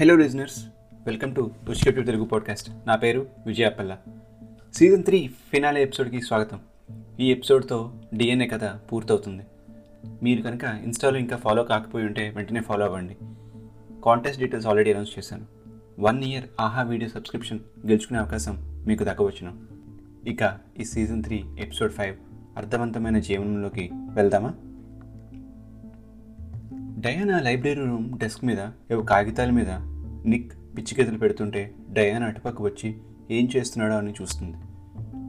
Hello listeners welcome to రుచికెట్టు Telugu podcast నా పేరు విజయాపల్ల సీజన్ త్రీ ఫినాలే ఎపిసోడ్కి స్వాగతం. ఈ ఎపిసోడ్తో డిఎన్ఏ కథ పూర్తవుతుంది. మీరు కనుక ఇన్స్టాలో ఇంకా ఫాలో కాకపోయి ఉంటే వెంటనే ఫాలో అవ్వండి. కాంటెస్ట్ డీటెయిల్స్ ఆల్రెడీ అనౌన్స్ చేశాను. One year Aha video subscription గెలుచుకునే అవకాశం మీకు దక్కవచ్చును. ఇక ఈ సీజన్ త్రీ ఎపిసోడ్ ఫైవ్ అర్థవంతమైన జీవనంలోకి వెళ్దామా? డయానా లైబ్రరీ రూమ్ డెస్క్ మీద ఏవో కాగితాల మీద నిక్ పిచ్చికెతులు పెడుతుంటే డయానా అటుపక్క వచ్చి ఏం చేస్తున్నాడో అని చూస్తుంది.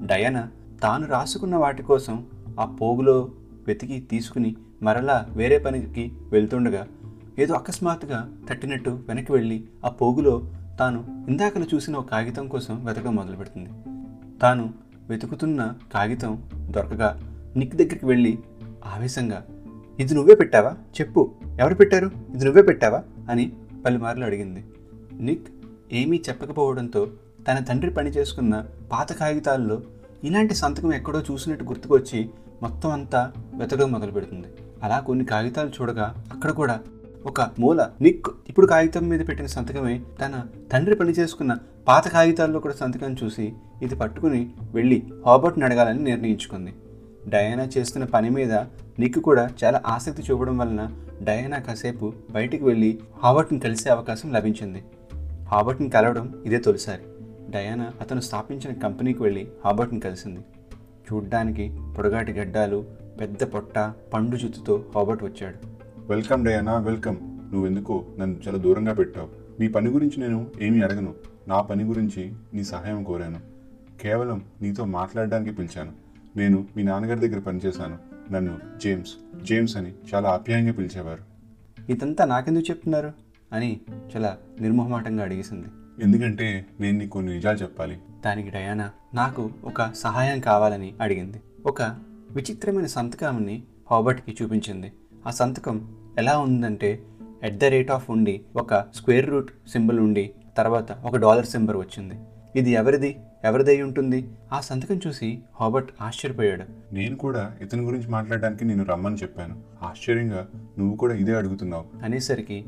డయానా తాను రాసుకున్న వాటి కోసం ఆ పోగులో వెతికి తీసుకుని మరలా వేరే పనికి వెళ్తుండగా ఏదో అకస్మాత్తుగా తట్టినట్టు వెనక్కి వెళ్ళి ఆ పోగులో తాను ఇందాకలు చూసిన ఒక కాగితం కోసం వెతకడం మొదలు పెడుతుంది తాను వెతుకుతున్న కాగితం దొరకగా నిక్ దగ్గరికి వెళ్ళి ఆవేశంగా ఇది నువ్వే పెట్టావా? చెప్పు. ఎవరు పెట్టారు? ఇది నువ్వే పెట్టావా? అని పలుమార్లు అడిగింది. నిక్ ఏమీ చెప్పకపోవడంతో తన తండ్రి పని చేసుకున్న పాత కాగితాల్లో ఇలాంటి సంతకం ఎక్కడో చూసినట్టు గుర్తుకొచ్చి మొత్తం అంతా వెతకడం మొదలు పెడుతుంది అలా కొన్ని కాగితాలు చూడగా అక్కడ కూడా ఒక మూల నిక్ ఇప్పుడు కాగితం మీద పెట్టిన సంతకమే తన తండ్రి పని చేసుకున్న పాత కాగితాల్లో కూడా సంతకం చూసి ఇది పట్టుకుని వెళ్ళి హాబర్ట్ని అడగాలని నిర్ణయించుకుంది. డయానా చేస్తున్న పని మీద నిక్ కూడా చాలా ఆసక్తి చూపడం వలన డయానా కాసేపు బయటికి వెళ్ళి హాబర్ట్ని కలిసే అవకాశం లభించింది. హాబర్ట్ని కలవడం ఇదే తొలిసారి. డయానా అతను స్థాపించిన కంపెనీకి వెళ్ళి హాబర్ట్ని కలిసింది. చూడ్డానికి పొడగాటి గడ్డాలు పెద్ద పొట్ట పండు జుత్తుతో హాబర్ట్ వచ్చాడు. Welcome Diana welcome. నువ్వెందుకో? నన్ను చాలా దూరంగా పెట్టావు. నీ పని గురించి నేను ఏమీ అడగను. నా పని గురించి నీ సహాయం కోరాను. కేవలం నీతో మాట్లాడడానికి పిలిచాను. నేను మీ నాన్నగారి దగ్గర పనిచేశాను. నన్ను జేమ్స్ జేమ్స్ అని చాలా ఆప్యాయంగా పిలిచేవారు. ఇదంతా నాకెందుకు చెప్తున్నారు? అని చాలా నిర్మోహమాటంగా అడిగేసింది. ఎందుకంటే నేను నీకు కొన్ని నిజాలు చెప్పాలి. దానికి డయానా నాకు ఒక సహాయం కావాలని అడిగింది. ఒక విచిత్రమైన సంతకాన్ని హాబర్ట్కి చూపించింది. ఆ సంతకం ఎలా ఉందంటే ఎట్ ద రేట్ ఆఫ్ ఉండి ఒక స్క్వేర్ రూట్ సింబల్ ఉండి తర్వాత ఒక డాలర్ సింబల్ వచ్చింది. ఇది ఎవరిది? ఎవరిదై ఉంటుంది? ఆ సంతకం చూసి హాబర్ట్ ఆశ్చర్యపోయాడు. నేను కూడా ఇతని గురించి మాట్లాడడానికి నేను రమ్మని చెప్పాను. ఆశ్చర్యంగా నువ్వు కూడా ఇదే అడుగుతున్నావు. అనేసరికి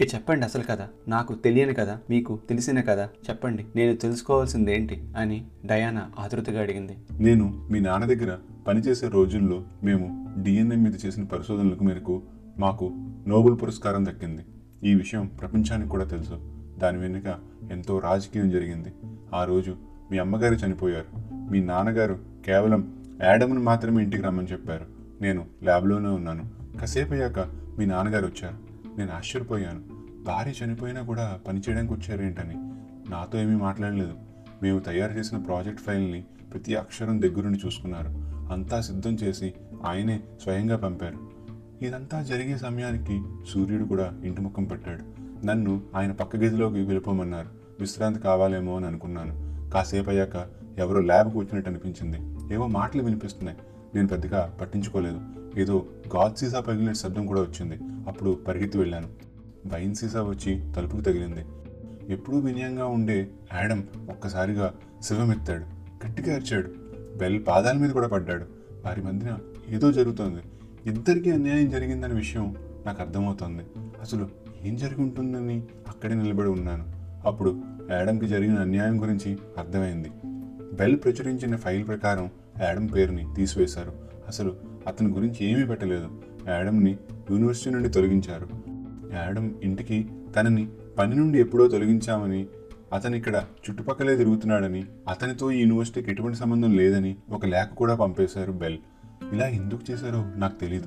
ఇక చెప్పండి అసలు కదా నాకు తెలియని కదా మీకు తెలిసిన కదా చెప్పండి. నేను తెలుసుకోవాల్సింది ఏంటి అని డయానా ఆతృతగా అడిగింది. నేను మీ నాన్న దగ్గర పనిచేసే రోజుల్లో మేము డిఎన్ఏ మీద చేసిన పరిశోధనలకు మేరకు మాకు నోబెల్ పురస్కారం దక్కింది. ఈ విషయం ప్రపంచానికి కూడా తెలుసు. దాని వెనుక ఎంతో రాజకీయం జరిగింది. ఆ రోజు మీ అమ్మగారు చనిపోయారు. మీ నాన్నగారు కేవలం యాడమ్ను మాత్రమే ఇంటికి రమ్మని చెప్పారు. నేను ల్యాబ్లోనే ఉన్నాను. కాసేపు అయ్యాక మీ నాన్నగారు వచ్చారు. నేను ఆశ్చర్యపోయాను. భార్య చనిపోయినా కూడా పనిచేయడానికి వచ్చారేంటని నాతో ఏమీ మాట్లాడలేదు. మేము తయారు చేసిన ప్రాజెక్ట్ ఫైల్ని ప్రతి అక్షరం దగ్గరుండి చూసుకున్నారు. అంతా సిద్ధం చేసి ఆయనే స్వయంగా పంపారు. ఇదంతా జరిగే సమయానికి సూర్యుడు కూడా ఇంటి ముఖం పట్టాడు. నన్ను ఆయన పక్క గదిలోకి వెళ్ళిపోమన్నారు. విశ్రాంతి కావాలేమో అని అనుకున్నాను. కాసేపు అయ్యాక ఎవరో ల్యాబ్కి వచ్చినట్టు అనిపించింది. ఏవో మాటలు వినిపిస్తున్నాయి. నేను పెద్దగా పట్టించుకోలేదు. ఏదో గాడ్ సీసా పగిలిన శబ్దం కూడా వచ్చింది. అప్పుడు పరిగెత్తి వెళ్ళాను. వైన్ సీసా వచ్చి తలుపుకు తగిలింది. ఎప్పుడూ వినయంగా ఉండే యాడమ్ ఒక్కసారిగా శివమెత్తాడు. గట్టిగా అరిచాడు. బెల్ పాదాల మీద కూడా పడ్డాడు. వారి మధ్యన ఏదో జరుగుతోంది. ఇద్దరికీ అన్యాయం జరిగిందనే విషయం నాకు అర్థమవుతోంది. అసలు ఏం జరిగి ఉంటుందని అక్కడే నిలబడి ఉన్నాను. అప్పుడు యాడమ్కి జరిగిన అన్యాయం గురించి అర్థమైంది. బెల్ ప్రచురించిన ఫైల్ ప్రకారం యాడమ్ పేరుని తీసివేశారు. అసలు అతని గురించి ఏమీ పెట్టలేదు. యాడమ్ని యూనివర్సిటీ నుండి తొలగించారు. యాడమ్ ఇంటికి తనని పని నుండి ఎప్పుడో తొలగించామని అతను ఇక్కడ చుట్టుపక్కలే తిరుగుతున్నాడని అతనితో ఈ యూనివర్సిటీకి ఎటువంటి సంబంధం లేదని ఒక లేఖ కూడా పంపేశారు బెల్. ఇలా ఎందుకు చేశారో నాకు తెలీదు.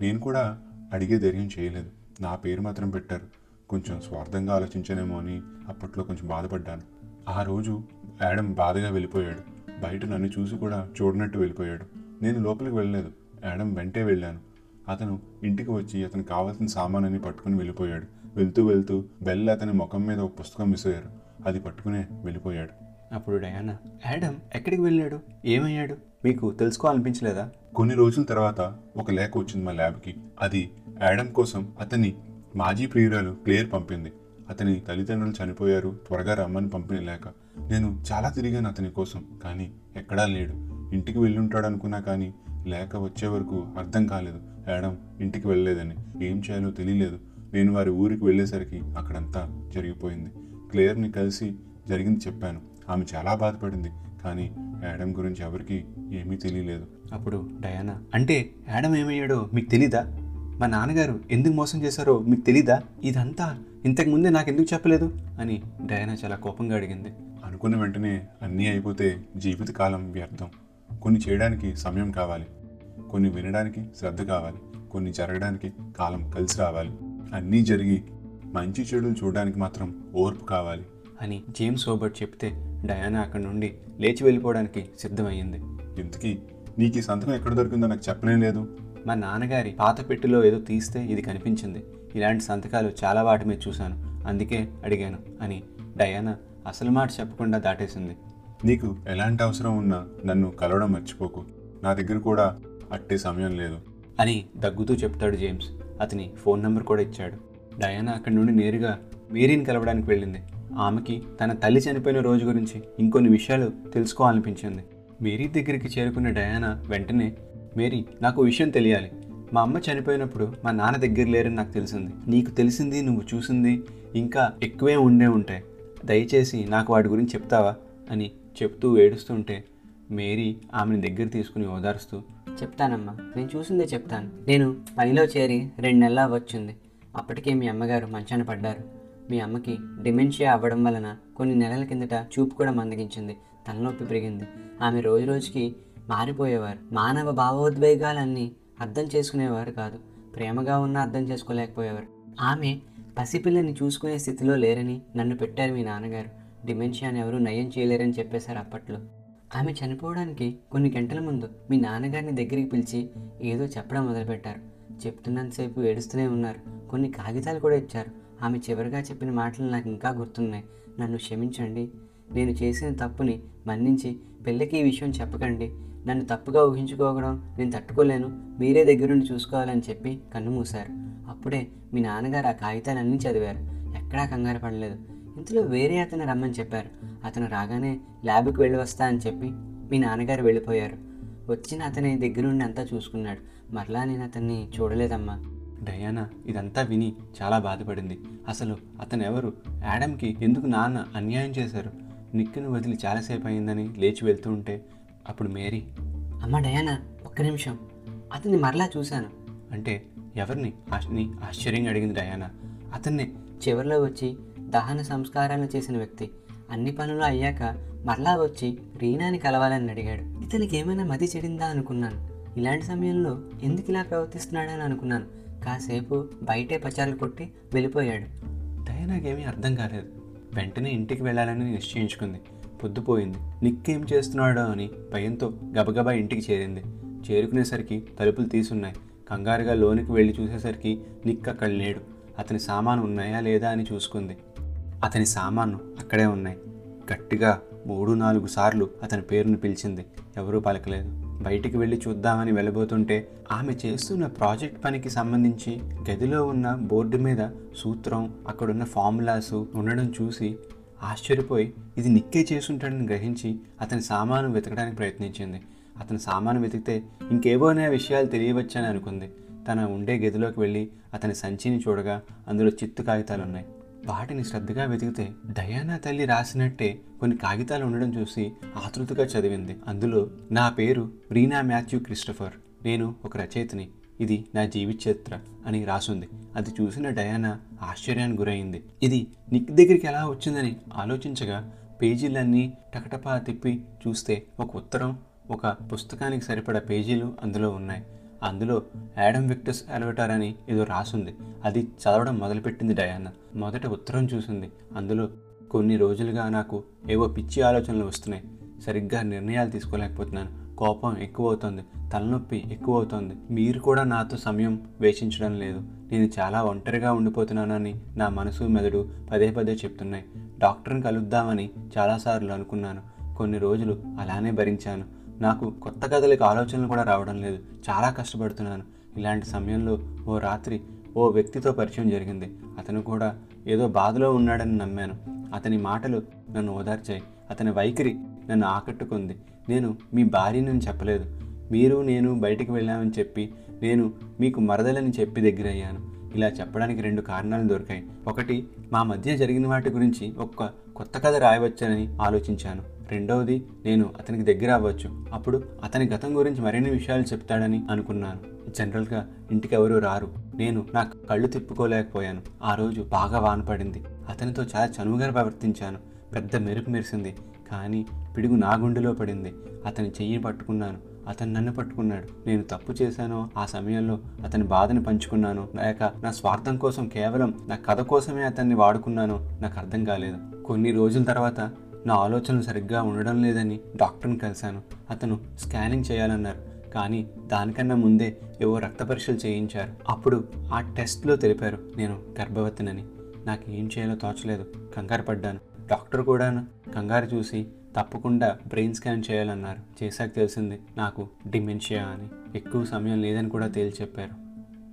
నేను కూడా అడిగే ధైర్యం చేయలేదు. నా పేరు మాత్రం పెట్టారు. కొంచెం స్వార్థంగా ఆలోచించానేమో అని అప్పట్లో కొంచెం బాధపడ్డాను. ఆ రోజు యాడమ్ బాధగా వెళ్ళిపోయాడు. బయట నన్ను చూసి కూడా చూడనట్టు వెళ్ళిపోయాడు. నేను లోపలికి వెళ్ళలేదు. యాడమ్ వెంటే వెళ్ళాను. అతను ఇంటికి వచ్చి అతనికి కావాల్సిన సామానని పట్టుకుని వెళ్ళిపోయాడు. వెళ్తూ వెళ్తూ బెల్ అతని ముఖం మీద ఒక పుస్తకం విసిరారు. అది పట్టుకునే వెళ్ళిపోయాడు. అప్పుడు డయానా యాడమ్ ఎక్కడికి వెళ్ళాడు? ఏమయ్యాడు? మీకు తెలుసుకోవాలనిపించలేదా? కొన్ని రోజుల తర్వాత ఒక లేఖ వచ్చింది మా ల్యాబ్కి. అది యాడమ్ కోసం అతని మాజీ ప్రియురాలు క్లియర్ పంపింది. అతని తల్లిదండ్రులు చనిపోయారు. త్వరగా రమ్మని పంపిన లేఖ. నేను చాలా తిరిగాను అతని కోసం కానీ ఎక్కడా లేడు. ఇంటికి వెళ్ళుంటాడు అనుకున్నా కానీ లేఖ వచ్చే వరకు అర్థం కాలేదు. యాడమ్ ఇంటికి వెళ్ళలేదని. ఏం చేయాలో తెలియలేదు. నేను వారి ఊరికి వెళ్ళేసరికి అక్కడంతా జరిగిపోయింది. క్లేయర్ని కలిసి జరిగింది చెప్పాను. ఆమె చాలా బాధపడింది. కానీ యాడమ్ గురించి ఎవరికీ ఏమీ తెలియలేదు. అప్పుడు డయానా అంటే యాడమ్ ఏమయ్యాడో మీకు తెలీదా? మా నాన్నగారు ఎందుకు మోసం చేశారో మీకు తెలీదా? ఇదంతా ఇంతకు ముందే నాకు ఎందుకు చెప్పలేదు? అని డయానా చాలా కోపంగా అడిగింది. అనుకున్న వెంటనే అన్నీ అయిపోతే జీవితకాలం వ్యర్థం. కొన్ని చేయడానికి సమయం కావాలి. కొన్ని వినడానికి శ్రద్ధ కావాలి కొన్ని జరగడానికి కాలం కలిసి రావాలి. అన్నీ జరిగి మంచి చెడులు చూడడానికి మాత్రం ఓర్పు కావాలి. అని జేమ్స్ రోబర్ట్ చెప్తే డయానా అక్కడి నుండి లేచి వెళ్ళిపోవడానికి సిద్ధమయ్యింది. ఇంతకీ నీకు ఈ సంతకం ఎక్కడ దొరికిందో నాకు చెప్పలేం లేదు. మా నాన్నగారి పాత పెట్టెలో ఏదో తీస్తే ఇది కనిపించింది. ఇలాంటి సంతకాలు చాలా వాటి మీద చూశాను. అందుకే అడిగాను అని డయానా అసలు మాట చెప్పకుండా దాటేసింది. నీకు ఎలాంటి అవసరం ఉన్నా నన్ను కలవడం మర్చిపోకు. నా దగ్గర కూడా అట్టి సమయం లేదు. అని దగ్గుతూ చెప్తాడు జేమ్స్. అతని ఫోన్ నెంబర్ కూడా ఇచ్చాడు. డయానా అక్కడి నుండి నేరుగా మేరీని కలవడానికి వెళ్ళింది. ఆమెకి తన తల్లి చనిపోయిన రోజు గురించి ఇంకొన్ని విషయాలు తెలుసుకోవాలనిపించింది. మేరీ దగ్గరికి చేరుకున్న డయానా వెంటనే మేరీ నాకు విషయం తెలియాలి. మా అమ్మ చనిపోయినప్పుడు మా నాన్న దగ్గర లేరని నాకు తెలిసింది. నీకు తెలిసింది నువ్వు చూసింది ఇంకా ఎక్కువే ఉండే ఉంటాయి దయచేసి నాకు వాటి గురించి చెప్తావా? అని చెప్తూ ఏడుస్తుంటే మేరీ ఆమెను దగ్గర తీసుకుని ఓదారుస్తూ చెప్తానమ్మా. నేను చూసిందే చెప్తాను. నేను పనిలో చేరి రెండు నెలలు అవ్వచ్చుంది. అప్పటికే మీ అమ్మగారు మంచాన పడ్డారు. మీ అమ్మకి డిమెన్షియా అవ్వడం వలన కొన్ని నెలల కిందట చూపు కూడా మందగించింది. తలనొప్పి పెరిగింది. ఆమె రోజు రోజుకి మారిపోయేవారు. మానవ భావోద్వేగాలన్నీ అర్థం చేసుకునేవారు కాదు. ప్రేమగా ఉన్న అర్థం చేసుకోలేకపోయేవారు. ఆమె పసిపిల్లని చూసుకునే స్థితిలో లేరని నన్ను పెట్టారు మీ నాన్నగారు. డిమెన్షియాని ఎవరు నయం చేయలేరని చెప్పేశారు అప్పట్లో. ఆమె చనిపోవడానికి కొన్ని గంటల ముందు మీ నాన్నగారిని దగ్గరికి పిలిచి ఏదో చెప్పడం మొదలుపెట్టారు. చెప్తున్నంతసేపు ఏడుస్తూనే ఉన్నారు. కొన్ని కాగితాలు కూడా ఇచ్చారు. ఆమె చివరిగా చెప్పిన మాటలు నాకు ఇంకా గుర్తున్నాయి. నన్ను క్షమించండి. నేను చేసిన తప్పుని మన్నించి పిల్లకి ఈ విషయం చెప్పకండి. నన్ను తప్పుగా ఊహించుకోవడం నేను తట్టుకోలేను. మీరే దగ్గరుండి చూసుకోవాలని చెప్పి కన్ను మూశారు. అప్పుడే మీ నాన్నగారు ఆ కాగితాలన్నీ చదివారు. ఎక్కడా కంగారు పడలేదు. ఇంతలో వేరే అతను రమ్మని చెప్పారు. అతను రాగానే ల్యాబ్కి వెళ్ళి వస్తా అని చెప్పి మీ నాన్నగారు వెళ్ళిపోయారు. వచ్చిన అతని దగ్గరుండి అంతా చూసుకున్నాడు. మరలా నేను అతన్ని చూడలేదమ్మా. డయానా ఇదంతా విని చాలా బాధపడింది. అసలు అతను ఎవరు? యాడమ్కి ఎందుకు నాన్న అన్యాయం చేశారు? నిక్కును వదిలి చాలాసేపు అయిందని లేచి వెళ్తూ ఉంటే అప్పుడు మేరీ అమ్మ డయానా ఒక్క నిమిషం. అతన్ని మరలా చూశాను. అంటే ఎవరిని? ఆశ్చర్యంగా అడిగింది డయానా. అతన్నే చివరిలో వచ్చి దహన సంస్కారాలు చేసిన వ్యక్తి. అన్ని పనులు అయ్యాక మరలా వచ్చి రీనాని కలవాలని అడిగాడు. ఇతనికి ఏమైనా మతి చెడిందా అనుకున్నాను. ఇలాంటి సమయంలో ఎందుకు ఇలా ప్రవర్తిస్తున్నాడని అనుకున్నాను. కాసేపు బయటే పచారులు కొట్టి వెళ్ళిపోయాడు. డయానాకేమీ అర్థం కాలేదు. వెంటనే ఇంటికి వెళ్ళాలని నిశ్చయించుకుంది. పొద్దుపోయింది నిక్ ఏం చేస్తున్నాడో అని భయంతో గబగబా ఇంటికి చేరింది. చేరుకునేసరికి తలుపులు తీసున్నాయి. కంగారుగా లోనికి వెళ్ళి చూసేసరికి నిక్ అక్కడ లేడు. అతని సామాను ఉన్నాయా లేదా అని చూసుకుంది. అతని సామాను అక్కడే ఉన్నాయి. గట్టిగా మూడు నాలుగు సార్లు అతని పేరును పిలిచింది. ఎవరూ పలకలేదు. బయటికి వెళ్ళి చూద్దామని వెళ్ళబోతుంటే ఆమె చేస్తున్న ప్రాజెక్ట్ పనికి సంబంధించి గదిలో ఉన్న బోర్డు మీద సూత్రం అక్కడున్న ఫార్ములాస్ ఉండడం చూసి ఆశ్చర్యపోయి ఇది నిక్కే చేసుంటాడని గ్రహించి అతని సామాను వెతకడానికి ప్రయత్నించింది. అతని సామాను వెతికితే ఇంకేవోనే విషయాలు తెలియవచ్చని అనుకుంది. తన ఉండే గదిలోకి వెళ్ళి అతని సంచిని చూడగా అందులో చిత్తు కాగితాలు ఉన్నాయి వాటిని శ్రద్ధగా వెతికితే డయానా తల్లి రాసినట్టే కొన్ని కాగితాలు ఉండడం చూసి ఆతృతగా చదివింది. అందులో నా పేరు రీనా మాథ్యూ క్రిస్టఫర్. నేను ఒక రచయితని. ఇది నా జీవిత చరిత్ర అని రాసుంది. అది చూసిన డయానా ఆశ్చర్యానికి గురైంది. ఇది నిక్ దగ్గరికి ఎలా వచ్చిందని ఆలోచించగా పేజీలన్నీ టకటపా తిప్పి చూస్తే ఒక ఉత్తరం ఒక పుస్తకానికి సరిపడా పేజీలు అందులో ఉన్నాయి. అందులో యాడమ్ విక్టస్ ఎలవేటర్ అని ఏదో రాసుంది. అది చదవడం మొదలుపెట్టింది డయానా. మొదట ఉత్తరం చూసింది. అందులో కొన్ని రోజులుగా నాకు ఏవో పిచ్చి ఆలోచనలు వస్తున్నాయి. సరిగ్గా నిర్ణయాలు తీసుకోలేకపోతున్నాను. కోపం ఎక్కువ అవుతుంది తలనొప్పి ఎక్కువ అవుతుంది మీరు కూడా నాతో సమయం వేషించడం లేదు. నేను చాలా ఒంటరిగా ఉండిపోతున్నానని నా మనసు మెదడు పదే పదే చెప్తున్నాయి. డాక్టర్ని కలుద్దామని చాలాసార్లు అనుకున్నాను. కొన్ని రోజులు అలానే భరించాను. నాకు కొత్త కథలకు ఆలోచనలు కూడా రావడం లేదు. చాలా కష్టపడుతున్నాను. ఇలాంటి సమయంలో ఓ రాత్రి ఓ వ్యక్తితో పరిచయం జరిగింది. అతను కూడా ఏదో బాధలో ఉన్నాడని నమ్మాను. అతని మాటలు నన్ను ఓదార్చాయి. అతని వైఖరి నన్ను ఆకట్టుకుంది. నేను మీ భార్యనని చెప్పలేదు. మీరు నేను బయటికి వెళ్ళామని చెప్పి నేను మీకు మరదలని చెప్పి దగ్గరయ్యాను. ఇలా చెప్పడానికి రెండు కారణాలు దొరికాయి. ఒకటి మా మధ్య జరిగిన వాటి గురించి ఒక కొత్త కథ రాయవచ్చని ఆలోచించాను. రెండవది నేను అతనికి దగ్గర అవ్వచ్చు. అప్పుడు అతని గతం గురించి మరిన్ని విషయాలు చెప్తాడని అనుకున్నాను. జనరల్గా ఇంటికి ఎవరూ రారు. నేను నా కళ్ళు తిప్పుకోలేకపోయాను. ఆ రోజు బాగా వాన పడింది. అతనితో చాలా చనువుగా ప్రవర్తించాను. పెద్ద మెరుపు మెరిసింది. కానీ పిడుగు నా గుండెలో పడింది. అతని చెయ్యి పట్టుకున్నాను. అతను నన్ను పట్టుకున్నాడు. నేను తప్పు చేశానో ఆ సమయంలో అతని బాధని పంచుకున్నాను లేక నా స్వార్థం కోసం కేవలం నా కథ కోసమే అతన్ని వాడుకున్నాను నాకు అర్థం కాలేదు. కొన్ని రోజుల తర్వాత నా ఆలోచనలు సరిగ్గా ఉండడం లేదని డాక్టర్ని కలిశాను. అతను స్కానింగ్ చేయాలన్నారు. కానీ దానికన్నా ముందే ఏవో రక్త పరీక్షలు చేయించారు. అప్పుడు ఆ టెస్ట్లో తెలిపారు నేను గర్భవతినని. నాకు ఏం చేయాలో తోచలేదు. కంగారు పడ్డాను. డాక్టర్ కూడా కంగారు చూసి తప్పకుండా బ్రెయిన్ స్కాన్ చేయాలన్నారు. చేశాక తెలిసింది నాకు డిమెన్షియా అని. ఎక్కువ సమయం లేదని కూడా తేల్చి చెప్పారు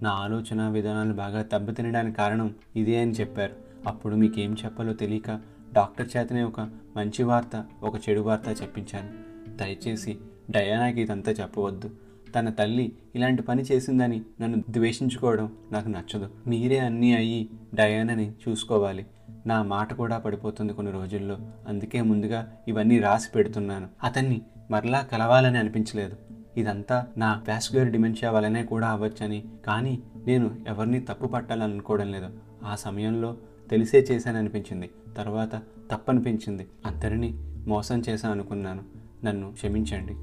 నా ఆలోచన విధానాలు బాగా దెబ్బతినడానికి కారణం ఇదే అని చెప్పారు. అప్పుడు మీకేం చెప్పాలో తెలియక డాక్టర్ చేతనే ఒక మంచి వార్త ఒక చెడు వార్త చెప్పించాను. దయచేసి డయానాకి ఇదంతా చెప్పవద్దు. తన తల్లి ఇలాంటి పని చేసిందని నన్ను ద్వేషించుకోవడం నాకు నచ్చదు. మీరే అన్నీ అయ్యి డయానాని చూసుకోవాలి. నా మాట కూడా పడిపోతుంది కొన్ని రోజుల్లో. అందుకే ముందుగా ఇవన్నీ రాసి పెడుతున్నాను. అతన్ని మరలా కలవాలని అనిపించలేదు. ఇదంతా నా వాస్కులర్ డిమెన్షియా వలనే కూడా అవ్వచ్చని. కానీ నేను ఎవరిని తప్పు పట్టాలనుకోవడం లేదు. ఆ సమయంలో తెలిసే చేశాననిపించింది. తర్వాత తప్పనిపించింది. అందరినీ మోసం చేశాను అనుకున్నాను నన్ను క్షమించండి.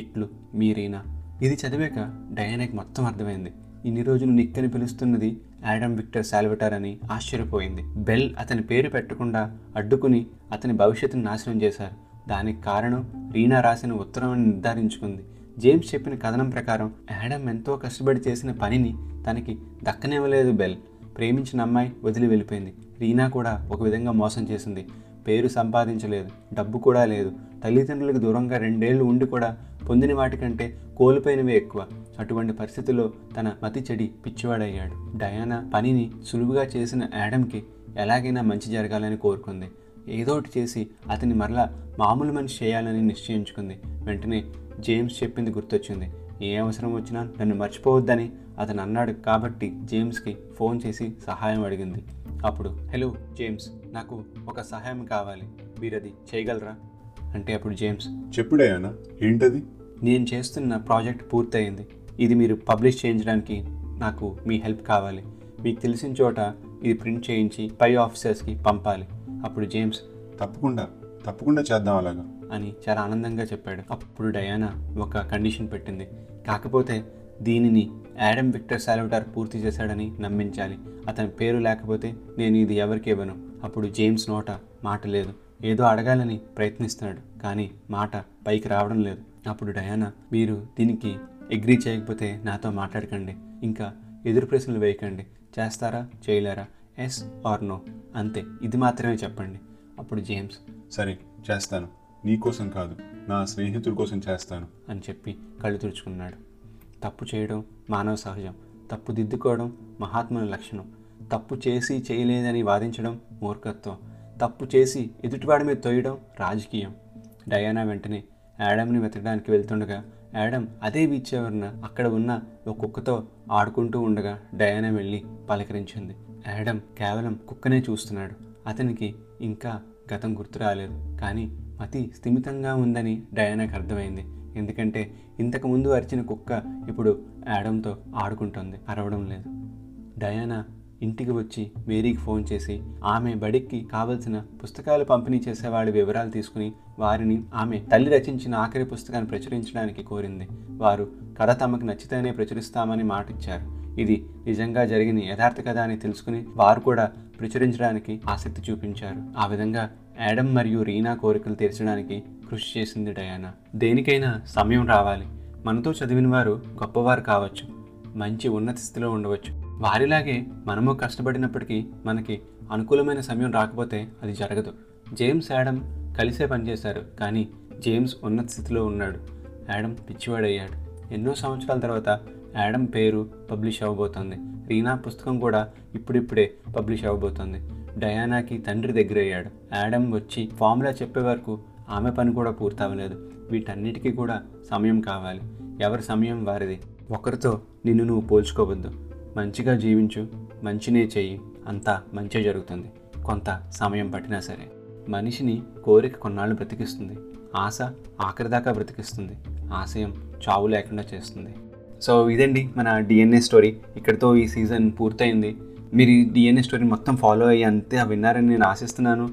ఇట్లు మీరీనా? ఇది చదివాక డయానాకి మొత్తం అర్థమైంది. ఇన్ని రోజులు నిక్ అని పిలుస్తున్నది యాడమ్ విక్టర్ సాల్వటార్ అని ఆశ్చర్యపోయింది. బెల్ అతని పేరు పెట్టకుండా అడ్డుకుని అతని భవిష్యత్తును నాశనం చేశారు. దానికి కారణం రీనా రాసిన ఉత్తరం అని నిర్ధారించుకుంది. జేమ్స్ చెప్పిన కథనం ప్రకారం యాడమ్ ఎంతో కష్టపడి చేసిన పనిని తనకి దక్కనివ్వలేదు బెల్. ప్రేమించిన అమ్మాయి వదిలి వెళ్ళిపోయింది. రీనా కూడా ఒక విధంగా మోసం చేసింది. పేరు సంపాదించలేదు. డబ్బు కూడా లేదు. తల్లిదండ్రులకు దూరంగా రెండేళ్ళు ఉండి కూడా పొందిన వాటికంటే కోల్పోయినవే ఎక్కువ. అటువంటి పరిస్థితుల్లో తన మతి చెడి పిచ్చివాడయ్యాడు. డయానా పనిని సులువుగా చేసిన యాడమ్కి ఎలాగైనా మంచి జరగాలని కోరుకుంది. ఏదోటి చేసి అతని మరలా మామూలు మనిషి చేయాలని నిశ్చయించుకుంది. వెంటనే జేమ్స్ చెప్పింది గుర్తొచ్చింది. ఏ అవసరం వచ్చినా నన్ను మర్చిపోవద్దని అతను అన్నాడు కాబట్టి జేమ్స్కి ఫోన్ చేసి సహాయం అడిగింది. అప్పుడు హలో జేమ్స్ నాకు ఒక సహాయం కావాలి. మీరు అది చేయగలరా? అంటే అప్పుడు జేమ్స్ చెప్పు డయానా ఏంటది? నేను చేస్తున్న ప్రాజెక్ట్ పూర్తయింది. ఇది మీరు పబ్లిష్ చేయించడానికి నాకు మీ హెల్ప్ కావాలి. మీకు తెలిసిన చోట ఇది ప్రింట్ చేయించి పై ఆఫీసర్స్కి పంపాలి. అప్పుడు జేమ్స్ తప్పకుండా తప్పకుండా చేద్దాం అలాగా. అని చాలా ఆనందంగా చెప్పాడు. అప్పుడు డయానా ఒక కండిషన్ పెట్టింది. కాకపోతే దీనిని యాడమ్ విక్టర్ సాల్వటార్ పూర్తి చేశాడని నమ్మించాలి. అతని పేరు లేకపోతే నేను ఇది ఎవరికి ఇవ్వను. అప్పుడు జేమ్స్ నోట మాట లేదు. ఏదో అడగాలని ప్రయత్నిస్తున్నాడు కానీ మాట పైకి రావడం లేదు. అప్పుడు డయానా మీరు దీనికి అగ్రీ చేయకపోతే నాతో మాట్లాడకండి. ఇంకా ఎదురు ప్రశ్నలు వేయకండి. చేస్తారా చేయలేరా? Yes or no. అంతే. ఇది మాత్రమే చెప్పండి. అప్పుడు జేమ్స్ సరే చేస్తాను. నీ కోసం కాదు నా స్నేహితుడి కోసం చేస్తాను. అని చెప్పి కళ్ళు తుడుచుకున్నాడు. తప్పు చేయడం మానవ సహజం. తప్పు దిద్దుకోవడం మహాత్ముల లక్షణం. తప్పు చేసి చేయలేదని వాదించడం మూర్ఖత్వం. తప్పు చేసి ఎదుటివాడి మీద తోయడం రాజకీయం. డయానా వెంటనే యాడమ్ని వెతకడానికి వెళ్తుండగా యాడమ్ అదే బీచ్ ఎవరిన అక్కడ ఉన్న ఒక కుక్కతో ఆడుకుంటూ ఉండగా డయానా వెళ్ళి పలకరించింది. యాడమ్ కేవలం కుక్కనే చూస్తున్నాడు. అతనికి ఇంకా గతం గుర్తు రాలేదు. కానీ మతి స్థిమితంగా ఉందని డయానాకు అర్థమైంది. ఎందుకంటే ఇంతకు ముందు అరిచిన కుక్క ఇప్పుడు యాడంతో ఆడుకుంటుంది. అరవడం లేదు. డయానా ఇంటికి వచ్చి మేరీకి ఫోన్ చేసి ఆమె బడికి కావలసిన పుస్తకాలు పంపిణీ చేసేవాడి వివరాలు తీసుకుని వారిని ఆమె తల్లి రచించిన ఆఖరి పుస్తకాన్ని ప్రచురించడానికి కోరింది. వారు కథ తమకు నచ్చితేనే ప్రచురిస్తామని మాటిచ్చారు. ఇది నిజంగా జరిగిన యథార్థ కథ అని తెలుసుకుని వారు కూడా ప్రచురించడానికి ఆసక్తి చూపించారు. ఆ విధంగా యాడమ్ మరియు రీనా కోరికలు తీర్చడానికి కృషి చేసింది డయానా. దేనికైనా సమయం రావాలి. మనతో చదివిన వారు గొప్పవారు కావచ్చు. మంచి ఉన్నత స్థితిలో ఉండవచ్చు. వారిలాగే మనము కష్టపడినప్పటికీ మనకి అనుకూలమైన సమయం రాకపోతే అది జరగదు. జేమ్స్ యాడమ్ కలిసే పనిచేశారు. కానీ జేమ్స్ ఉన్నత స్థితిలో ఉన్నాడు. యాడమ్ పిచ్చివాడయ్యాడు. ఎన్నో సంవత్సరాల తర్వాత యాడమ్ పేరు పబ్లిష్ అవ్వబోతోంది. రీనా పుస్తకం కూడా ఇప్పుడిప్పుడే పబ్లిష్ అవ్వబోతోంది. డయానాకి తండ్రి దగ్గరయ్యాడు. యాడమ్ వచ్చి ఫార్ములా చెప్పే వరకు ఆమె పని కూడా పూర్తవలేదు. వీటన్నిటికీ కూడా సమయం కావాలి. ఎవరి సమయం వారిది. ఒకరితో నిన్ను నువ్వు పోల్చుకోవద్దు. మంచిగా జీవించు మంచినే చెయ్యి. అంతా మంచే జరుగుతుంది. కొంత సమయం పట్టినా సరే. మనిషిని కోరిక కొన్నాళ్ళు బ్రతికిస్తుంది. ఆశ ఆఖరిదాకా బ్రతికిస్తుంది. ఆశయం చావు లేకుండా చేస్తుంది. సో ఇదండి మన డిఎన్ఏ స్టోరీ ఇక్కడితో ఈ సీజన్ పూర్తయింది. మీరు ఈ డిఎన్ఏ స్టోరీ మొత్తం ఫాలో అయ్యి అంతే విన్నారని నేను ఆశిస్తున్నాను.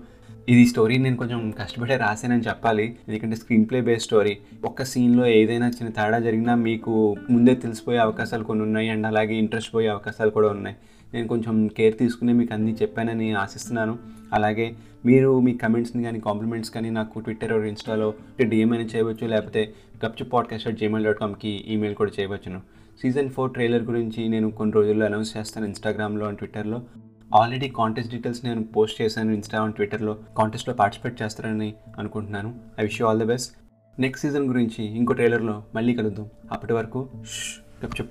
ఇది స్టోరీ నేను కొంచెం కష్టపడే రాశానని చెప్పాలి. ఎందుకంటే స్క్రీన్ ప్లే బేస్ స్టోరీ ఒక్క సీన్లో ఏదైనా చిన్న తేడా జరిగినా మీకు ముందే తెలిసిపోయే అవకాశాలు కొన్ని ఉన్నాయి. అండ్ అలాగే ఇంట్రెస్ట్ పోయే అవకాశాలు కూడా ఉన్నాయి. నేను కొంచెం కేర్ తీసుకుని మీకు అన్నీ చెప్పానని ఆశిస్తున్నాను. అలాగే మీరు మీ కమెంట్స్ని కానీ కాంప్లిమెంట్స్ కానీ నాకు ట్విట్టర్ ఆర్ ఇన్స్టాలో డిఎం అని చేయవచ్చు లేకపోతే గప్చు పాడ్కాస్ట్ అట్ జీమెయిల్ డాట్ కామ్కి ఈమెయిల్ కూడా చేయవచ్చును. సీజన్ ఫోర్ ట్రైలర్ గురించి నేను కొన్ని రోజుల్లో అనౌన్స్ చేస్తాను ఇన్స్టాగ్రామ్లో అండ్ ట్విట్టర్లో. ఆల్రెడీ కాంటెస్ట్ డీటెయిల్స్ నేను పోస్ట్ చేశాను ఇన్స్టా అండ్ ట్విట్టర్లో. కాంటెస్ట్లో పార్టిసిపేట్ చేస్తారని అనుకుంటున్నాను. I wish you all the best. Next season గురించి ఇంకో ట్రైలర్లో మళ్ళీ కలుద్దాం. అప్పటి వరకు ష్, చెప్